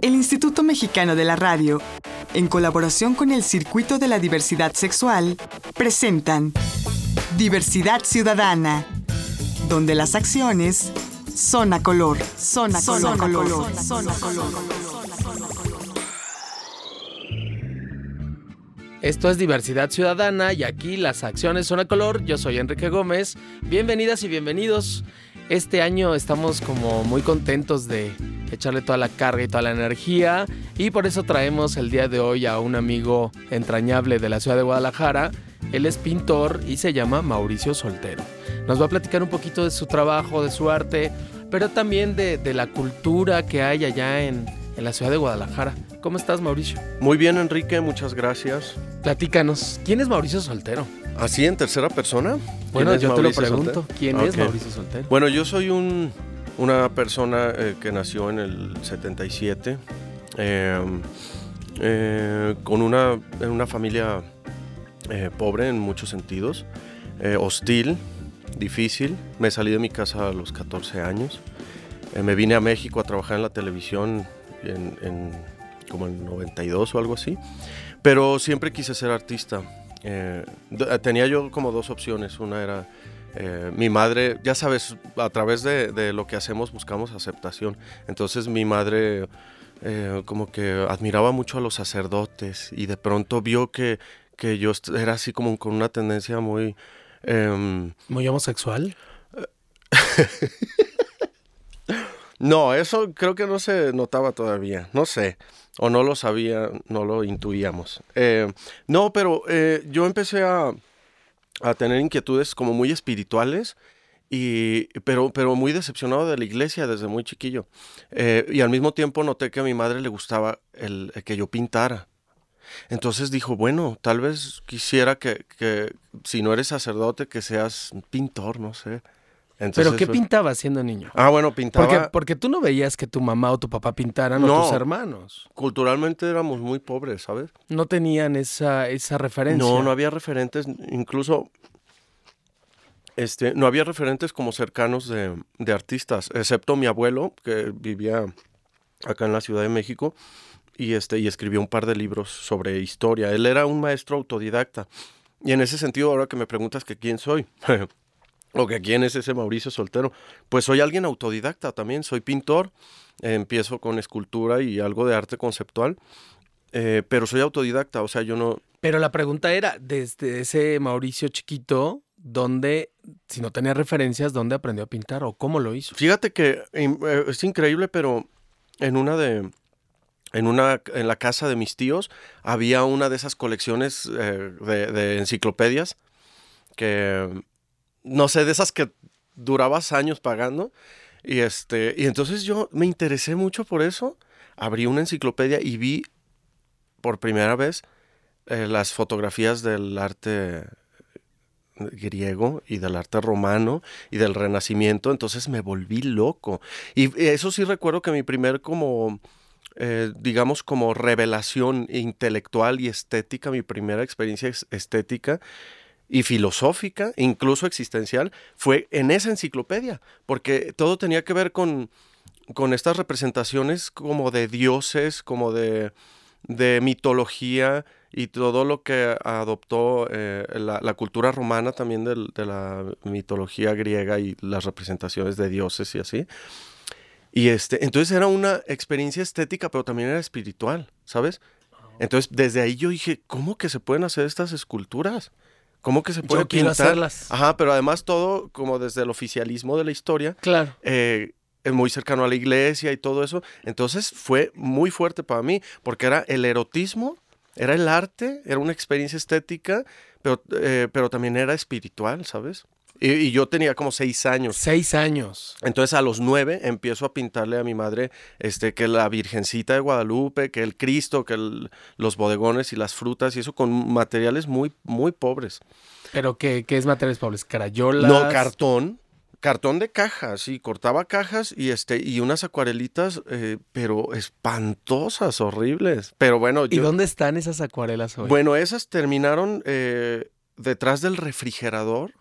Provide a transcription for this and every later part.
El Instituto Mexicano de la Radio, en colaboración con el Circuito de la Diversidad Sexual, presentan Diversidad Ciudadana, donde las acciones son a color, son a color, color, son a color. Esto es Diversidad Ciudadana y aquí las acciones son a color. Yo soy Enrique Gómez. Bienvenidas y bienvenidos. Este año estamos como muy contentos de echarle toda la carga y toda la energía y por eso traemos el día de hoy a un amigo entrañable de la ciudad de Guadalajara. Él es pintor y se llama Mauricio Soltero. Nos va a platicar un poquito de su trabajo, de su arte, pero también de, la cultura que hay allá en la ciudad de Guadalajara. ¿Cómo estás, Mauricio? Muy bien, Enrique, muchas gracias. Platícanos, ¿quién es Mauricio Soltero? ¿Así en tercera persona? Bueno, ¿Quién es yo te lo pregunto. Soltero? ¿Quién es. Mauricio Soltero? Bueno, yo soy un, una persona eh, que nació en el 77, eh, eh, con una, en una familia eh, pobre en muchos sentidos, eh, hostil, difícil. Me salí de mi casa a los 14 años. Me vine a México a trabajar en la televisión en, en como en 92 o algo así. Pero siempre quise ser artista. Eh, tenía yo como dos opciones. Una era eh, mi madre, ya sabes, a través de, de lo que hacemos buscamos aceptación. Entonces mi madre eh, como que admiraba mucho a los sacerdotes y de pronto vio que, que yo era así como con una tendencia muy... em, ¿Muy homosexual? No, eso creo que no se notaba todavía, no sé, o no lo sabía, no lo intuíamos. Eh, no, pero eh, yo empecé a, a tener inquietudes como muy espirituales, y, pero, pero muy decepcionado de la iglesia desde muy chiquillo. Eh, y al mismo tiempo noté que a mi madre le gustaba el, el que yo pintara. Entonces dijo, bueno, tal vez quisiera que, que si no eres sacerdote, que seas pintor, no sé. Entonces, ¿Pero qué fue- pintabas siendo niño? Ah, bueno, pintaba... Porque, porque tú no veías que tu mamá o tu papá pintaran o tus hermanos. culturalmente éramos muy pobres, ¿sabes? No tenían esa, esa referencia. No, no había referentes, incluso este, no había referentes como cercanos de, de artistas, excepto mi abuelo, que vivía acá en la Ciudad de México, y, este, y escribió un par de libros sobre historia. Él era un maestro autodidacta. Y en ese sentido, ahora que me preguntas que quién soy, o que quién es ese Mauricio Soltero, pues soy alguien autodidacta también, soy pintor, eh, empiezo con escultura y algo de arte conceptual, eh, pero soy autodidacta, o sea, yo no, Pero la pregunta era, desde ese Mauricio chiquito, ¿dónde, si no tenía referencias, dónde aprendió a pintar o cómo lo hizo? Fíjate que eh, es increíble, pero en una de en una en la casa de mis tíos había una de esas colecciones eh, de, de enciclopedias que no sé de esas que durabas años pagando. Y este y entonces yo me interesé mucho por eso. Abrí una enciclopedia y vi por primera vez eh, las fotografías del arte griego y del arte romano y del renacimiento, entonces me volví loco. Y eso sí recuerdo que mi primer como, eh, digamos, como revelación intelectual y estética, mi primera experiencia es- estética y filosófica, incluso existencial, fue en esa enciclopedia, porque todo tenía que ver con, con estas representaciones como de dioses, como de, de mitología y todo lo que adoptó eh, la, la cultura romana también del- de la mitología griega y las representaciones de dioses y así. Y este, entonces era una experiencia estética, pero también era espiritual, ¿sabes? Entonces desde ahí yo dije, ¿cómo que se pueden hacer estas esculturas? ¿Cómo que se puede Yo quiero pintar? hacerlas. Ajá, pero además todo como desde el oficialismo de la historia, Claro. eh, es muy cercano a la iglesia y todo eso. Entonces fue muy fuerte para mí, porque era el erotismo, era el arte, era una experiencia estética, pero, eh, pero también era espiritual, ¿sabes? Y, y yo tenía como seis años. Seis años. Entonces a los nueve empiezo a pintarle a mi madre este, que la Virgencita de Guadalupe, que el Cristo, que el- los bodegones y las frutas y eso con materiales muy, muy pobres. ¿Pero qué, qué es materiales pobres? ¿Carayolas? No, cartón. Cartón de cajas, sí, cortaba cajas y este y unas acuarelitas, eh, pero espantosas, horribles. Pero bueno, ¿Y yo, dónde están esas acuarelas hoy? bueno, esas terminaron eh, detrás del refrigerador.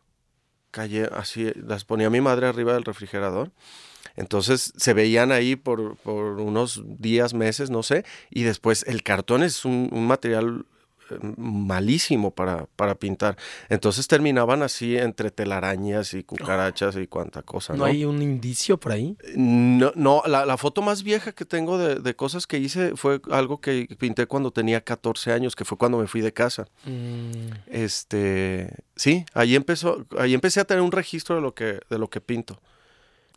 Calle, así, las ponía mi madre arriba del refrigerador. Entonces se veían ahí por, por unos días, meses, no sé, y después el cartón es un, un material malísimo para, para pintar. Entonces terminaban así entre telarañas y cucarachas y cuanta cosa. ¿No, ¿No hay un indicio por ahí? No, no la, la foto más vieja que tengo de, de, cosas que hice fue algo que pinté cuando tenía 14 años, que fue cuando me fui de casa. Mm. Este, sí, ahí empezó, ahí empecé a tener un registro de lo que, de lo que pinto.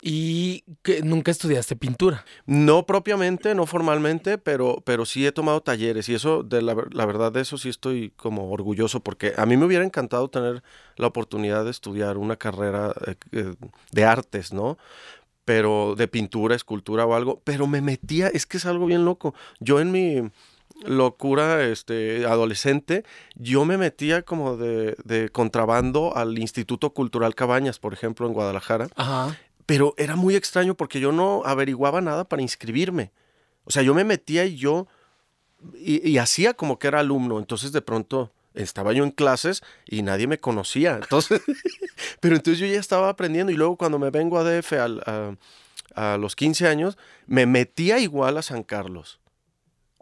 ¿Y que nunca estudiaste pintura? No propiamente, no formalmente, pero, pero sí he tomado talleres y eso, de la, la, verdad, de eso sí estoy como orgulloso porque a mí me hubiera encantado tener la oportunidad de estudiar una carrera eh, de artes, ¿no? Pero de pintura, escultura o algo, pero me metía, es que es algo bien loco. Yo en mi locura este, adolescente, yo me metía como de, de, contrabando al Instituto Cultural Cabañas, por ejemplo, en Guadalajara. Ajá pero era muy extraño porque yo no averiguaba nada para inscribirme. O sea, yo me metía y yo y, hacía como que era alumno. Entonces de pronto estaba yo en clases y nadie me conocía. Entonces, pero entonces yo ya estaba aprendiendo y luego cuando me vengo a DF a, a los 15 años, me metía igual a San Carlos.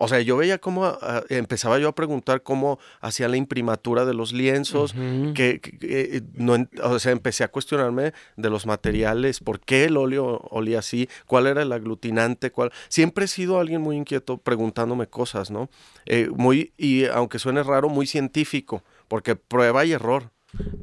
O sea, yo veía cómo uh, empezaba yo a preguntar cómo hacía la imprimatura de los lienzos, uh -huh. que, que, que, no, o sea, empecé a cuestionarme de los materiales, por qué el óleo olía así, cuál era el aglutinante, cuál. Siempre he sido alguien muy inquieto preguntándome cosas, ¿no? Eh, muy, y aunque suene raro, muy científico, porque prueba y error.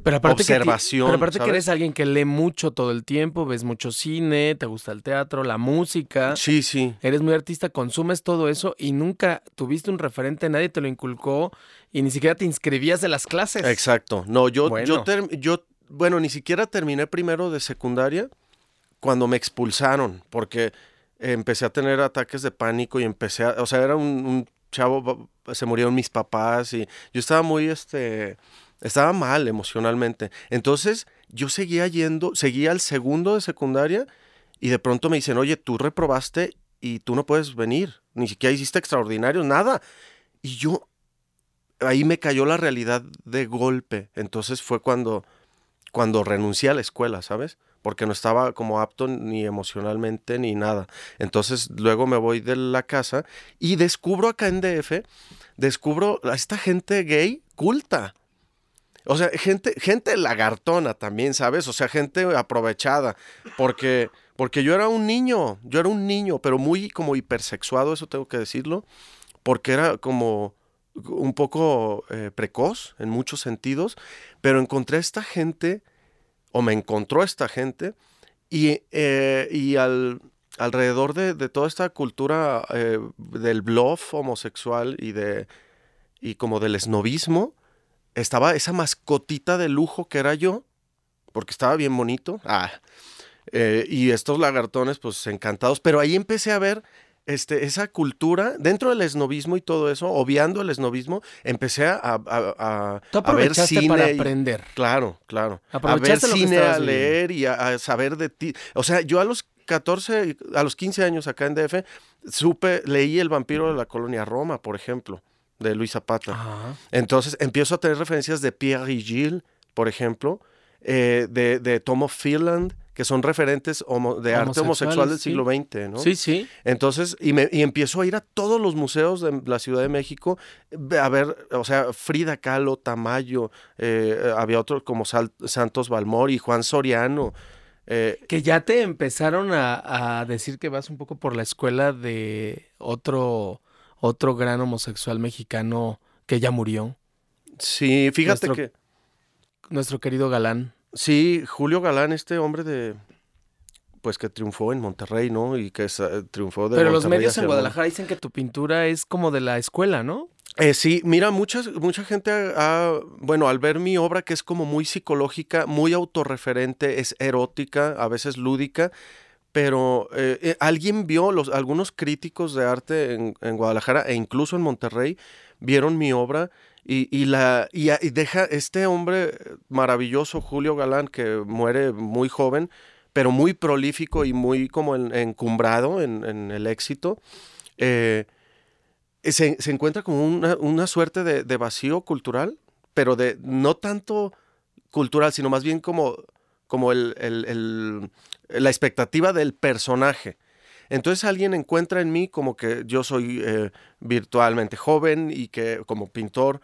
Pero aparte, Observación, que, pero aparte ¿sabes? que eres alguien que lee mucho todo el tiempo, ves mucho cine, te gusta el teatro, la música. Sí, sí. Eres muy artista, consumes todo eso y nunca tuviste un referente, nadie te lo inculcó y ni siquiera te inscribías de las clases. Exacto. No, yo, bueno. yo, ter, yo, bueno, ni siquiera terminé primero de secundaria cuando me expulsaron, porque empecé a tener ataques de pánico y empecé a, o sea, era un, un chavo, se murieron mis papás y yo estaba muy, este estaba mal emocionalmente. Entonces yo seguía yendo, seguía al segundo de secundaria y de pronto me dicen, oye, tú reprobaste y tú no puedes venir, ni siquiera hiciste extraordinario, nada. Y yo, ahí me cayó la realidad de golpe. Entonces fue cuando, cuando renuncié a la escuela, ¿sabes? Porque no estaba como apto ni emocionalmente ni nada. Entonces luego me voy de la casa y descubro acá en DF, descubro a esta gente gay culta. O sea, gente, gente lagartona también, ¿sabes? O sea, gente aprovechada. Porque, porque yo era un niño, yo era un niño, pero muy como hipersexuado, eso tengo que decirlo. Porque era como un poco eh, precoz en muchos sentidos. Pero encontré a esta gente, o me encontró esta gente, y, eh, y al, alrededor de, de, toda esta cultura eh, del bluff homosexual y de y como del esnovismo, estaba esa mascotita de lujo que era yo, porque estaba bien bonito. Ah, eh, y estos lagartones, pues encantados. Pero ahí empecé a ver este, esa cultura, dentro del esnovismo y todo eso, obviando el esnovismo, empecé a, a, a, a ver cine. para aprender. Claro, claro. A ver cine, a leer y a, saber de ti. O sea, yo a los 14, a los 15 años acá en DF, supe, leí El vampiro de la colonia Roma, por ejemplo de Luis Zapata. Ajá. Entonces empiezo a tener referencias de Pierre y Gilles, por ejemplo, eh, de, de Tom of Finland, que son referentes homo, de arte homosexual del siglo sí. XX, ¿no? Sí, sí. Entonces, y, me, y, empiezo a ir a todos los museos de la Ciudad de México a ver, o sea, Frida Kahlo, Tamayo, eh, había otros como Sal, Santos Balmori, Juan Soriano. Eh, que ya te empezaron a, a decir que vas un poco por la escuela de otro otro gran homosexual mexicano que ya murió. Sí, fíjate nuestro, que. Nuestro querido Galán. Sí, Julio Galán, este hombre de. Pues que triunfó en Monterrey, ¿no? Y que triunfó de Pero Monterrey los medios en Guadalajara dicen que tu pintura es como de la escuela, ¿no? Eh, sí, mira, muchas, mucha gente ha, bueno, al ver mi obra que es como muy psicológica, muy autorreferente, es erótica, a veces lúdica, pero eh, alguien vio, los, algunos críticos de arte en, en, Guadalajara e incluso en Monterrey vieron mi obra y, y la, y, y, deja este hombre maravilloso, Julio Galán, que muere muy joven, pero muy prolífico y muy como en, encumbrado en, en, el éxito, eh, se, se, encuentra como una, una suerte de, de, vacío cultural, pero de no tanto cultural, sino más bien como como el, el- el- la expectativa del personaje. Entonces alguien encuentra en mí como que yo soy eh, virtualmente joven y que como pintor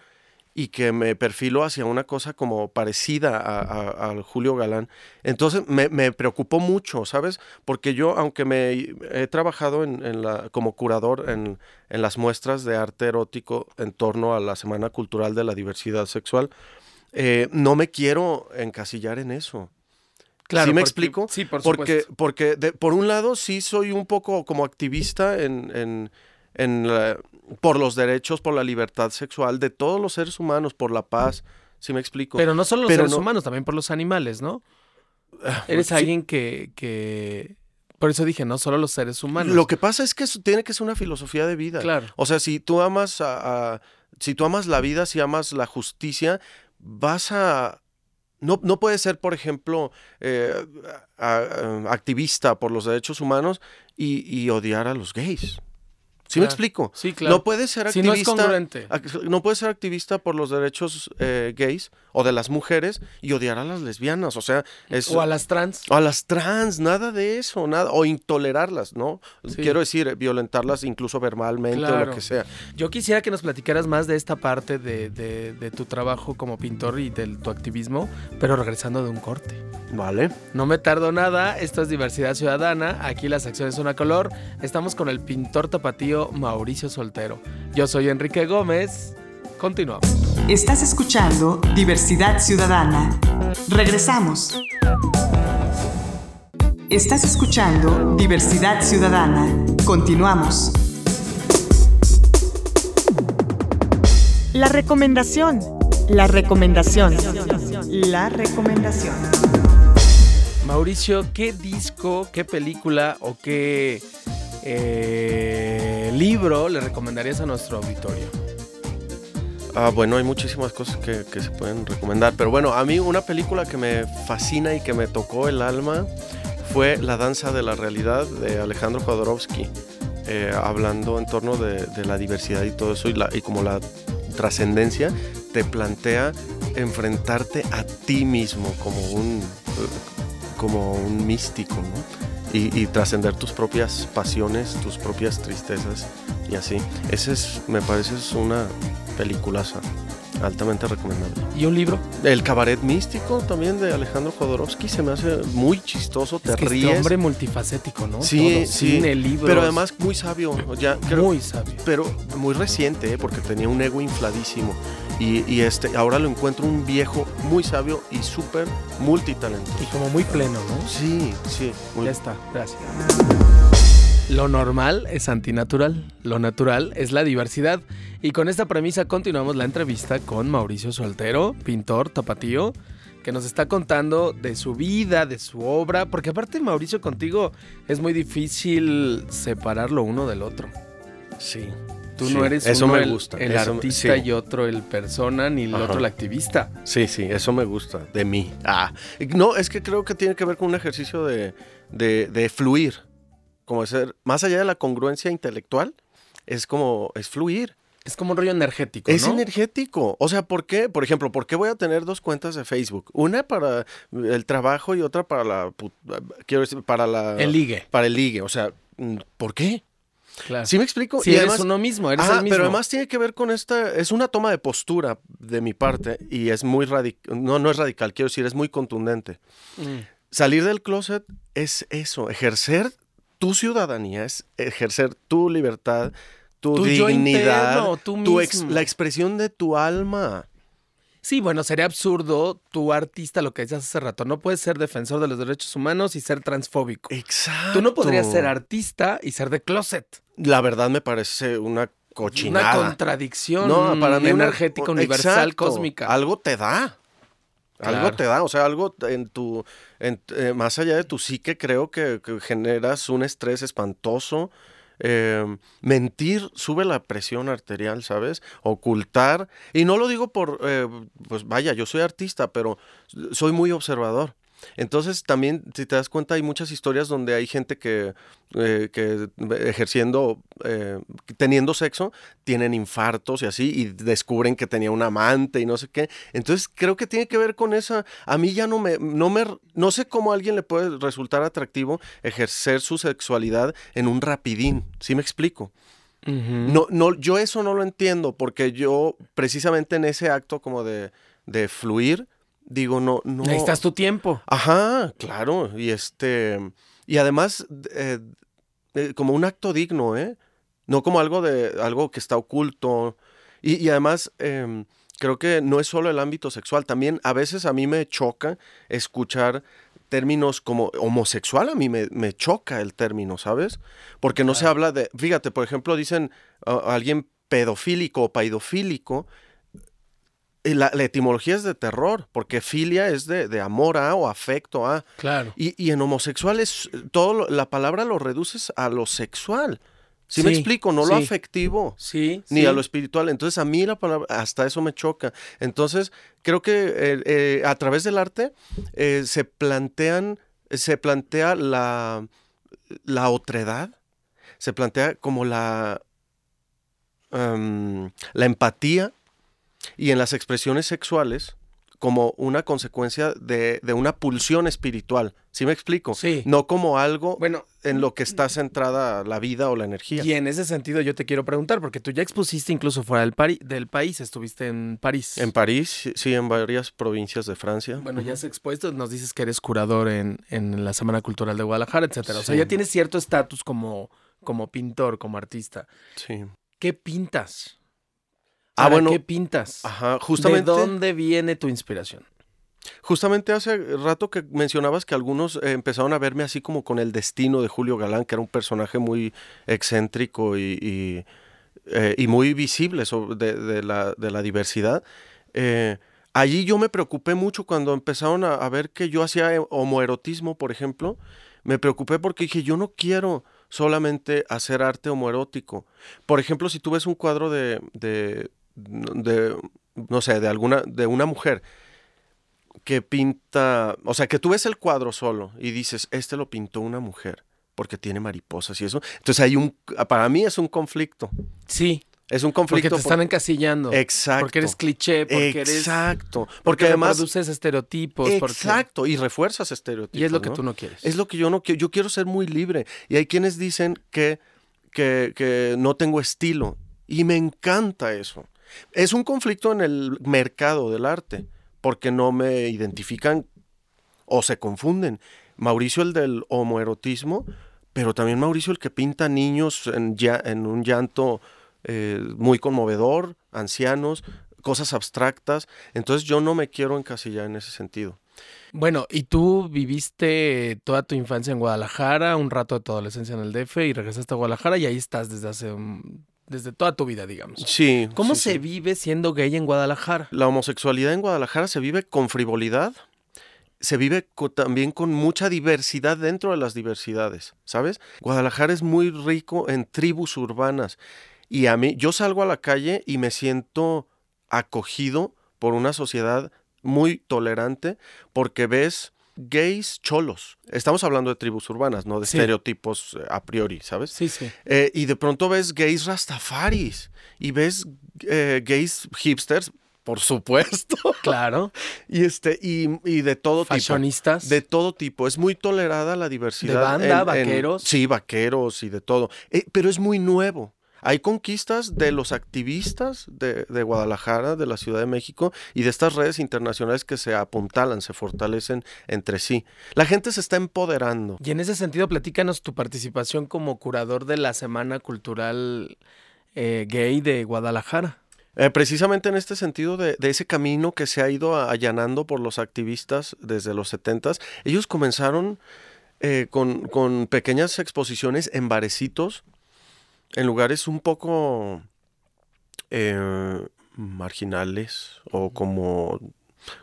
y que me perfilo hacia una cosa como parecida a, a- Julio Galán. Entonces me, me preocupó mucho, ¿sabes? Porque yo, aunque me he trabajado en, en la, como curador en, en las muestras de arte erótico en torno a la Semana Cultural de la Diversidad Sexual, eh, no me quiero encasillar en eso. Claro, ¿Sí me porque- explico? Sí, por Porque, supuesto. porque de- por un lado sí soy un poco como activista en, en- en la- por los derechos, por la libertad sexual de todos los seres humanos, por la paz. ¿Sí me explico? Pero no solo los pero seres no- humanos, también por los animales, ¿no? Eres sí. alguien que, que... Por eso dije, no solo los seres humanos. Lo que pasa es que eso tiene que ser una filosofía de vida. Claro. O sea, si tú amas a, a- si tú amas la vida, si amas la justicia, vas a no, no puedes ser, por ejemplo, eh, activista por los derechos humanos y, y odiar a los gays. ¿Sí me Claro. explico? Sí, claro. No puedes ser Si no es activista. congruente. no puedes ser activista por los derechos eh, gays o de las mujeres y odiar a las lesbianas. O sea, es. O a las trans. o a las trans, nada de eso, nada. O intolerarlas, ¿no? Sí. Quiero decir, violentarlas incluso verbalmente o lo que sea. Yo quisiera que nos platicaras más de esta parte de, de- de tu trabajo como pintor y de tu activismo, pero regresando de un corte. Vale. No me tardo nada, esto es Diversidad Ciudadana, aquí las acciones son a color, estamos con el pintor tapatío Mauricio Soltero. Yo soy Enrique Gómez, continuamos. Estás escuchando Diversidad Ciudadana. Regresamos. Estás escuchando Diversidad Ciudadana. Continuamos. La recomendación. La recomendación. La recomendación. Mauricio, ¿qué disco, qué película o qué eh, libro le recomendarías a nuestro auditorio? Ah, bueno, hay muchísimas cosas que, se pueden recomendar, pero bueno, a mí una película que me fascina y que me tocó el alma fue La danza de la realidad de Alejandro Jodorowsky, eh, hablando en torno de, la diversidad y todo eso y, y como la trascendencia te plantea enfrentarte a ti mismo como un, eh, como un místico, ¿no? Y, y trascender tus propias pasiones, tus propias tristezas y así. Ese es, me parece, es una peliculaza altamente recomendable. ¿Y un libro? El cabaret místico también de Alejandro Jodorowsky se me hace muy chistoso, te es que ríes. este hombre multifacético, ¿no? Sí, Todo, sí, Cine, libros. pero además muy sabio, ya creo, muy sabio. pero muy reciente, ¿eh? porque tenía un ego infladísimo. Y, y este, ahora lo encuentro un viejo muy sabio y súper multitalentoso. Y como muy pleno, ¿no? Sí, sí. muy- Ya está, gracias. Lo normal es antinatural, lo natural es la diversidad. Y con esta premisa continuamos la entrevista con Mauricio Soltero, pintor tapatío, que nos está contando de su vida, de su obra, porque aparte Mauricio contigo es muy difícil separar lo uno del otro. sí. Tú Sí, no eres eso uno me el, gusta, el eso- artista sí. y otro el persona, ni el Ajá. otro el activista. Sí, sí, eso me gusta, de mí. Ah, no, es que creo que tiene que ver con un ejercicio de, de, de fluir, como de ser, más allá de la congruencia intelectual, es como, es fluir. Es como un rollo energético, Es ¿no? energético. O sea, ¿por qué? Por ejemplo, ¿por qué voy a tener dos cuentas de Facebook? Una para el trabajo y otra para la, quiero decir, para la... el ligue, Para el ligue. O sea, ¿por qué? Claro. ¿Sí me explico? Y eres además- uno mismo, eres Ajá, el mismo. pero además tiene que ver con esta, es una toma de postura de mi parte y es muy radical, no, no es radical, quiero decir, es muy contundente. Mm. Salir del closet es eso, ejercer tu ciudadanía, es ejercer tu libertad, tu, Tu dignidad, interno, tú tu ex- la expresión de tu alma. Sí, bueno, sería absurdo tu artista, lo que decías hace rato. No puedes ser defensor de los derechos humanos y ser transfóbico. Exacto. Tú no podrías ser artista y ser de closet. La verdad me parece una cochinada. Una contradicción No, para mí una- energética, universal, Exacto. cósmica. Algo te da. Algo te da, o sea, algo en tu, en- eh, más allá de tu psique, creo que, que generas un estrés espantoso. Eh, mentir sube la presión arterial, ¿sabes? Ocultar. Y no lo digo por, eh, pues vaya, yo soy artista, pero soy muy observador. Entonces también, si te das cuenta, hay muchas historias donde hay gente que, eh, que ejerciendo, eh, teniendo sexo, tienen infartos y así, y descubren que tenía un amante y no sé qué. Entonces creo que tiene que ver con esa. A mí ya no me, no me, no sé cómo a alguien le puede resultar atractivo ejercer su sexualidad en un rapidín. ¿Sí me explico? No, no, yo eso no lo entiendo, porque yo, precisamente en ese acto como de, de fluir, digo, no, no. Necesitas tu tiempo. Ajá, claro. Y este. Y además, eh, eh, como un acto digno, ¿eh? No como algo de. algo que está oculto. Y, además, em, creo que no es solo el ámbito sexual. También a veces a mí me choca escuchar términos como homosexual, a mí me, me choca el término, ¿sabes? Porque no se habla de. Fíjate, por ejemplo, dicen alguien pedofílico o paidofílico la, etimología es de terror, porque filia es de, amor a o afecto a. Claro. Y, en homosexual es todo, la palabra lo reduces a lo sexual. ¿Sí, me explico? No lo afectivo. Sí. Ni a lo espiritual. Entonces, a mí la palabra, hasta eso me choca. Entonces, creo que eh, eh, a través del arte eh, se plantean, se plantea la, la otredad, se plantea como la, em, la empatía y en las expresiones sexuales como una consecuencia de, una pulsión espiritual. ¿Sí me explico? Sí. No como algo bueno, en lo que está centrada la vida o la energía. Y en ese sentido yo te quiero preguntar, porque tú ya expusiste incluso fuera del, del país, estuviste en París. En París, sí, en varias provincias de Francia. Bueno, ya has expuesto, nos dices que eres curador en, la Semana Cultural de Guadalajara, etcétera. O sea, ya tienes cierto estatus como, como pintor, como artista. Sí. ¿Qué pintas? Ah, bueno, qué pintas? Ajá, justamente. ¿De dónde viene tu inspiración? Justamente hace rato que mencionabas que algunos eh, empezaron a verme así como con el destino de Julio Galán, que era un personaje muy excéntrico y, eh, muy visible de, la, diversidad. Eh, allí yo me preocupé mucho cuando empezaron a, a, ver que yo hacía homoerotismo, por ejemplo. Me preocupé porque dije, yo no quiero solamente hacer arte homoerótico. Por ejemplo, si tú ves un cuadro de, de, no sé, de alguna, de una mujer que pinta, o sea, que tú ves el cuadro solo y dices, este lo pintó una mujer porque tiene mariposas y eso. Entonces hay un, para mí es un conflicto. Sí. Es un conflicto. Porque te están encasillando. Exacto. Porque eres cliché, porque eres. Exacto. Porque, además. Produces estereotipos. Exacto. Y refuerzas estereotipos. Y es lo que tú no quieres. Es lo que yo no quiero. Yo quiero ser muy libre. Y hay quienes dicen que, que, que no tengo estilo. Y me encanta eso. Es un conflicto en el mercado del arte, porque no me identifican o se confunden. Mauricio el del homoerotismo, pero también Mauricio el que pinta niños en, ya, en un llanto eh, muy conmovedor, ancianos, cosas abstractas. Entonces yo no me quiero encasillar en ese sentido. Bueno, y tú viviste toda tu infancia en Guadalajara, un rato de tu adolescencia en el DF y regresaste a Guadalajara y ahí estás desde hace desde toda tu vida, digamos. Sí. ¿Cómo se vive siendo gay en Guadalajara? La homosexualidad en Guadalajara se vive con frivolidad, se vive también con mucha diversidad dentro de las diversidades, ¿sabes? Guadalajara es muy rico en tribus urbanas y a mí yo salgo a la calle y me siento acogido por una sociedad muy tolerante porque ves gays cholos. Estamos hablando de tribus urbanas, no de estereotipos eh, a priori, ¿sabes? Sí, sí. Eh, y de pronto ves gays rastafaris y ves eh, gays hipsters, por supuesto. Claro. y este, y, de todo Fashionistas. De todo tipo. Es muy tolerada la diversidad. De banda, vaqueros. sí, vaqueros y de todo. pero es muy nuevo. Hay conquistas de los activistas de, Guadalajara, de la Ciudad de México y de estas redes internacionales que se apuntalan, se fortalecen entre sí. La gente se está empoderando. Y en ese sentido, platícanos tu participación como curador de la Semana Cultural eh, Gay de Guadalajara. Eh, precisamente en este sentido de, ese camino que se ha ido allanando por los activistas desde los 70, ellos comenzaron eh, con, con, pequeñas exposiciones en barecitos en lugares un poco eh, marginales o como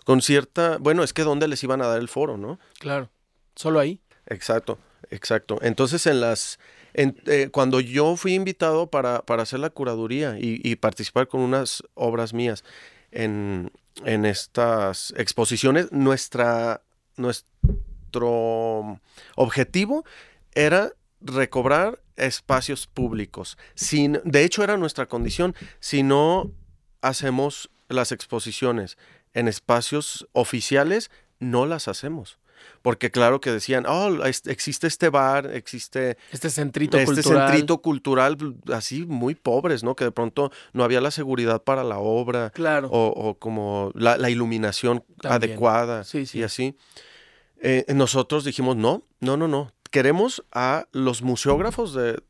con cierta, bueno, es que dónde les iban a dar el foro, ¿no? Claro, solo ahí. Exacto, exacto. Entonces en las, eh, cuando yo fui invitado para, para hacer la curaduría y, participar con unas obras mías en, en estas exposiciones, nuestra, nuestro objetivo era recobrar espacios públicos. Sin, de hecho, era nuestra condición. Si no hacemos las exposiciones en espacios oficiales, no las hacemos. Porque claro que decían, oh, existe este bar, existe este centrito este cultural. centrito cultural, así muy pobres, ¿no? Que de pronto no había la seguridad para la obra. Claro. O, como la, iluminación adecuada sí, sí. y así. Eh, nosotros dijimos, no, no, no, no. Queremos a los museógrafos de,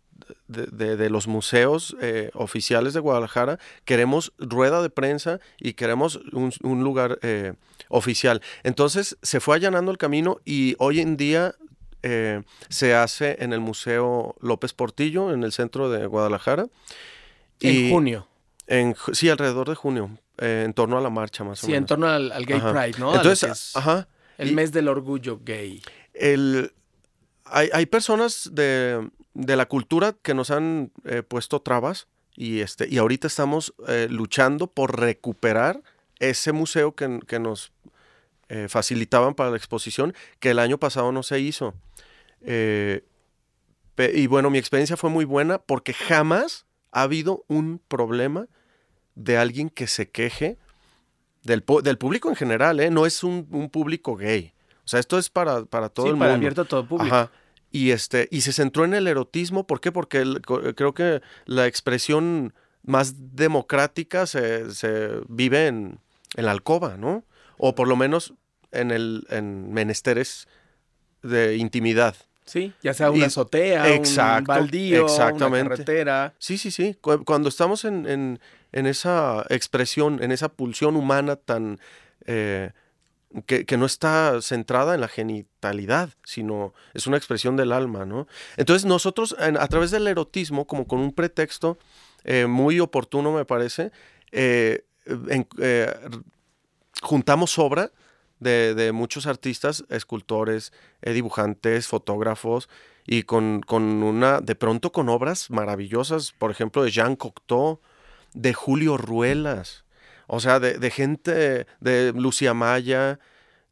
de, los museos eh, oficiales de Guadalajara, queremos rueda de prensa y queremos un, lugar eh, oficial. Entonces se fue allanando el camino y hoy en día eh, se hace en el Museo López Portillo, en el centro de Guadalajara. En junio. En, sí, alrededor de junio, en torno a la marcha más o menos. Sí, en torno al, Gay Pride, ¿no? Entonces, ajá. El mes del orgullo gay. El, hay, hay personas de, de la cultura que nos han eh, puesto trabas y, este, y ahorita estamos eh, luchando por recuperar ese museo que, nos eh, facilitaban para la exposición, que el año pasado no se hizo. y bueno, mi experiencia fue muy buena porque jamás ha habido un problema de alguien que se queje del, del público en general, no es un, público gay. O sea, esto es para, para todo el para mundo. abierto a todo público. Y, este, y se centró en el erotismo. ¿Por qué? Porque creo que la expresión más democrática se, vive en, la alcoba, ¿no? O por lo menos en, el, en menesteres de intimidad. Sí, ya sea una azotea, un baldío, exactamente. una carretera. Sí, sí, sí. Cuando estamos en, esa expresión, en esa pulsión humana tan eh, que, no está centrada en la genitalidad, sino es una expresión del alma, ¿no? Entonces nosotros, a través del erotismo, como con un pretexto eh, muy oportuno, me parece, eh, eh, juntamos obra de, muchos artistas, escultores, dibujantes, fotógrafos, y con, con, una, de pronto con obras maravillosas, por ejemplo, de Jean Cocteau, de Julio Ruelas, o sea, de, gente, de Lucía Maya,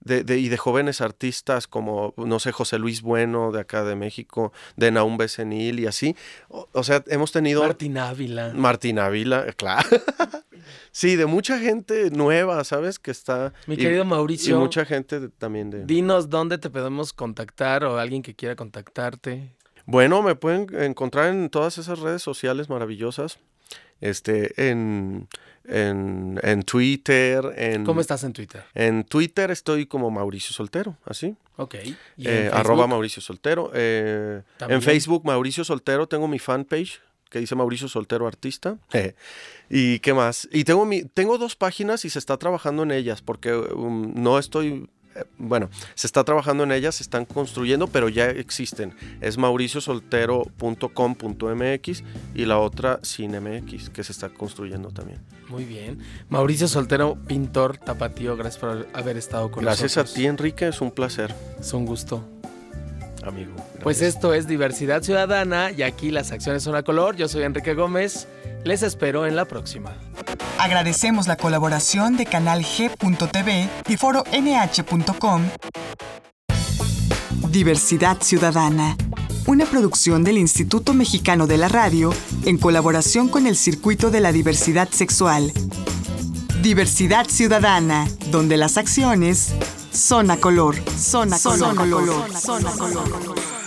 de, y de jóvenes artistas como, no sé, José Luis Bueno de acá de México, de Naum Becenil y así. O, sea, hemos tenido... Martín Ávila. Martín Ávila, claro. sí, de mucha gente nueva, ¿sabes? Que está... Mi querido Mauricio. Y mucha gente también de... Dinos dónde te podemos contactar o alguien que quiera contactarte. Bueno, me pueden encontrar en todas esas redes sociales maravillosas. Este, en en, Twitter. En, ¿Cómo estás en Twitter? En Twitter estoy como Mauricio Soltero, así. Ok. Eh, arroba Mauricio Soltero. Eh, en Facebook, Mauricio Soltero, tengo mi fanpage que dice Mauricio Soltero Artista. ¿Y qué más? Y tengo, mi, tengo dos páginas y se está trabajando en ellas porque um, no estoy eh, bueno, se está trabajando en ellas, se están construyendo, pero ya existen. Es mauriciosoltero.com.mx y la otra CineMX, que se está construyendo también. Muy bien. Mauricio Soltero, pintor tapatío, gracias por haber estado con nosotros. Gracias a ti, Enrique, es un placer. Es un gusto. Amigo. Pues esto es Diversidad Ciudadana y aquí las acciones son a color. Yo soy Enrique Gómez. Les espero en la próxima. Agradecemos la colaboración de Canal G.tv y Foro NH.com. Diversidad Ciudadana, una producción del Instituto Mexicano de la Radio en colaboración con el Circuito de la Diversidad Sexual. Diversidad Ciudadana, donde las acciones son a color, son a color, color, son a color.